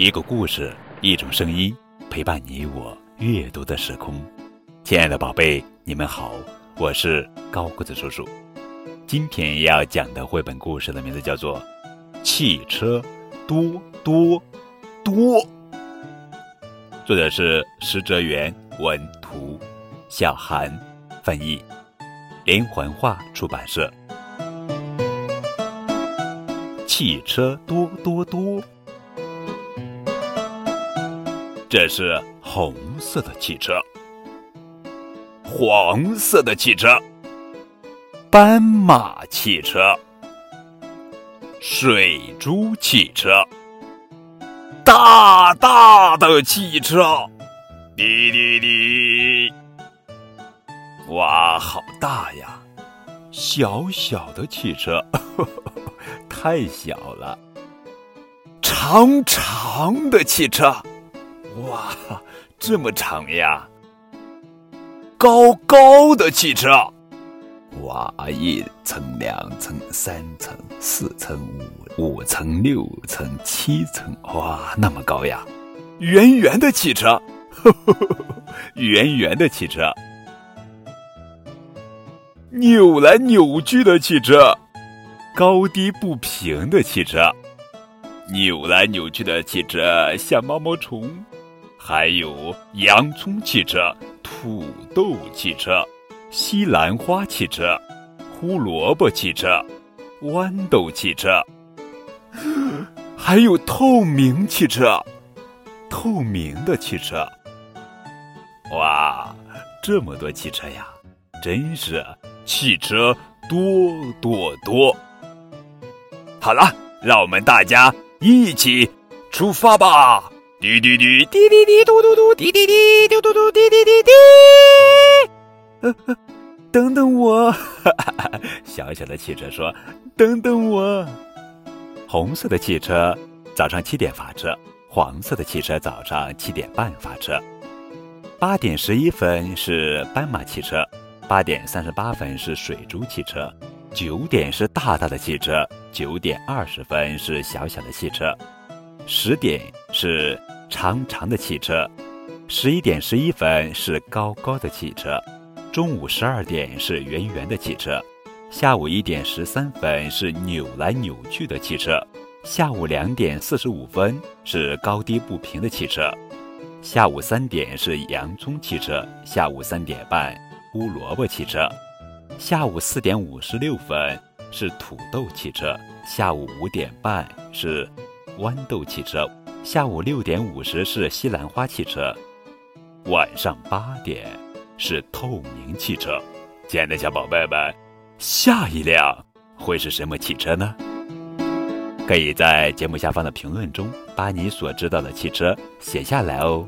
一个故事，一种声音，陪伴你我阅读的时空。亲爱的宝贝，你们好，我是高个子叔叔。今天要讲的绘本故事的名字叫做《汽车多多多》，作者是石哲元，文图，小韩翻译，连环画出版社。汽车多多多，这是红色的汽车，黄色的汽车，斑马汽车，水珠汽车，大大的汽车，滴滴滴！哇，好大呀！小小的汽车。太小了，长长的汽车，哇，这么长呀！高高的汽车，哇，一层、两层、三层、四层、五五层、六层、七层，哇，那么高呀！圆圆的汽车，呵呵呵圆圆的汽车，扭来扭去的汽车。高低不平的汽车，扭来扭去的汽车像毛毛虫，还有洋葱汽车、土豆汽车、西兰花汽车、胡萝卜汽车、豌豆汽车，还有透明汽车，透明的汽车。哇，这么多汽车呀，真是汽车多多多。好了，让我们大家一起出发吧！滴滴滴滴滴滴嘟嘟嘟，滴滴滴嘟嘟嘟，滴滴滴滴。呃，等等我！小小的汽车说：“等等我。”红色的汽车早上七点发车，黄色的汽车早上七点半发车。八点十一分是斑马汽车，八点三十八分是水珠汽车。九点是大大的汽车，九点二十分是小小的汽车，十点是长长的汽车，十一点十一分是高高的汽车，中午十二点是圆圆的汽车，下午一点十三分是扭来扭去的汽车，下午两点四十五分是高低不平的汽车，下午三点是洋葱汽车，下午三点半胡萝卜汽车。下午四点五十六分是土豆汽车，下午五点半是豌豆汽车，下午六点五十是西兰花汽车，晚上八点是透明汽车。亲爱的小宝贝们，下一辆会是什么汽车呢？可以在节目下方的评论中把你所知道的汽车写下来哦。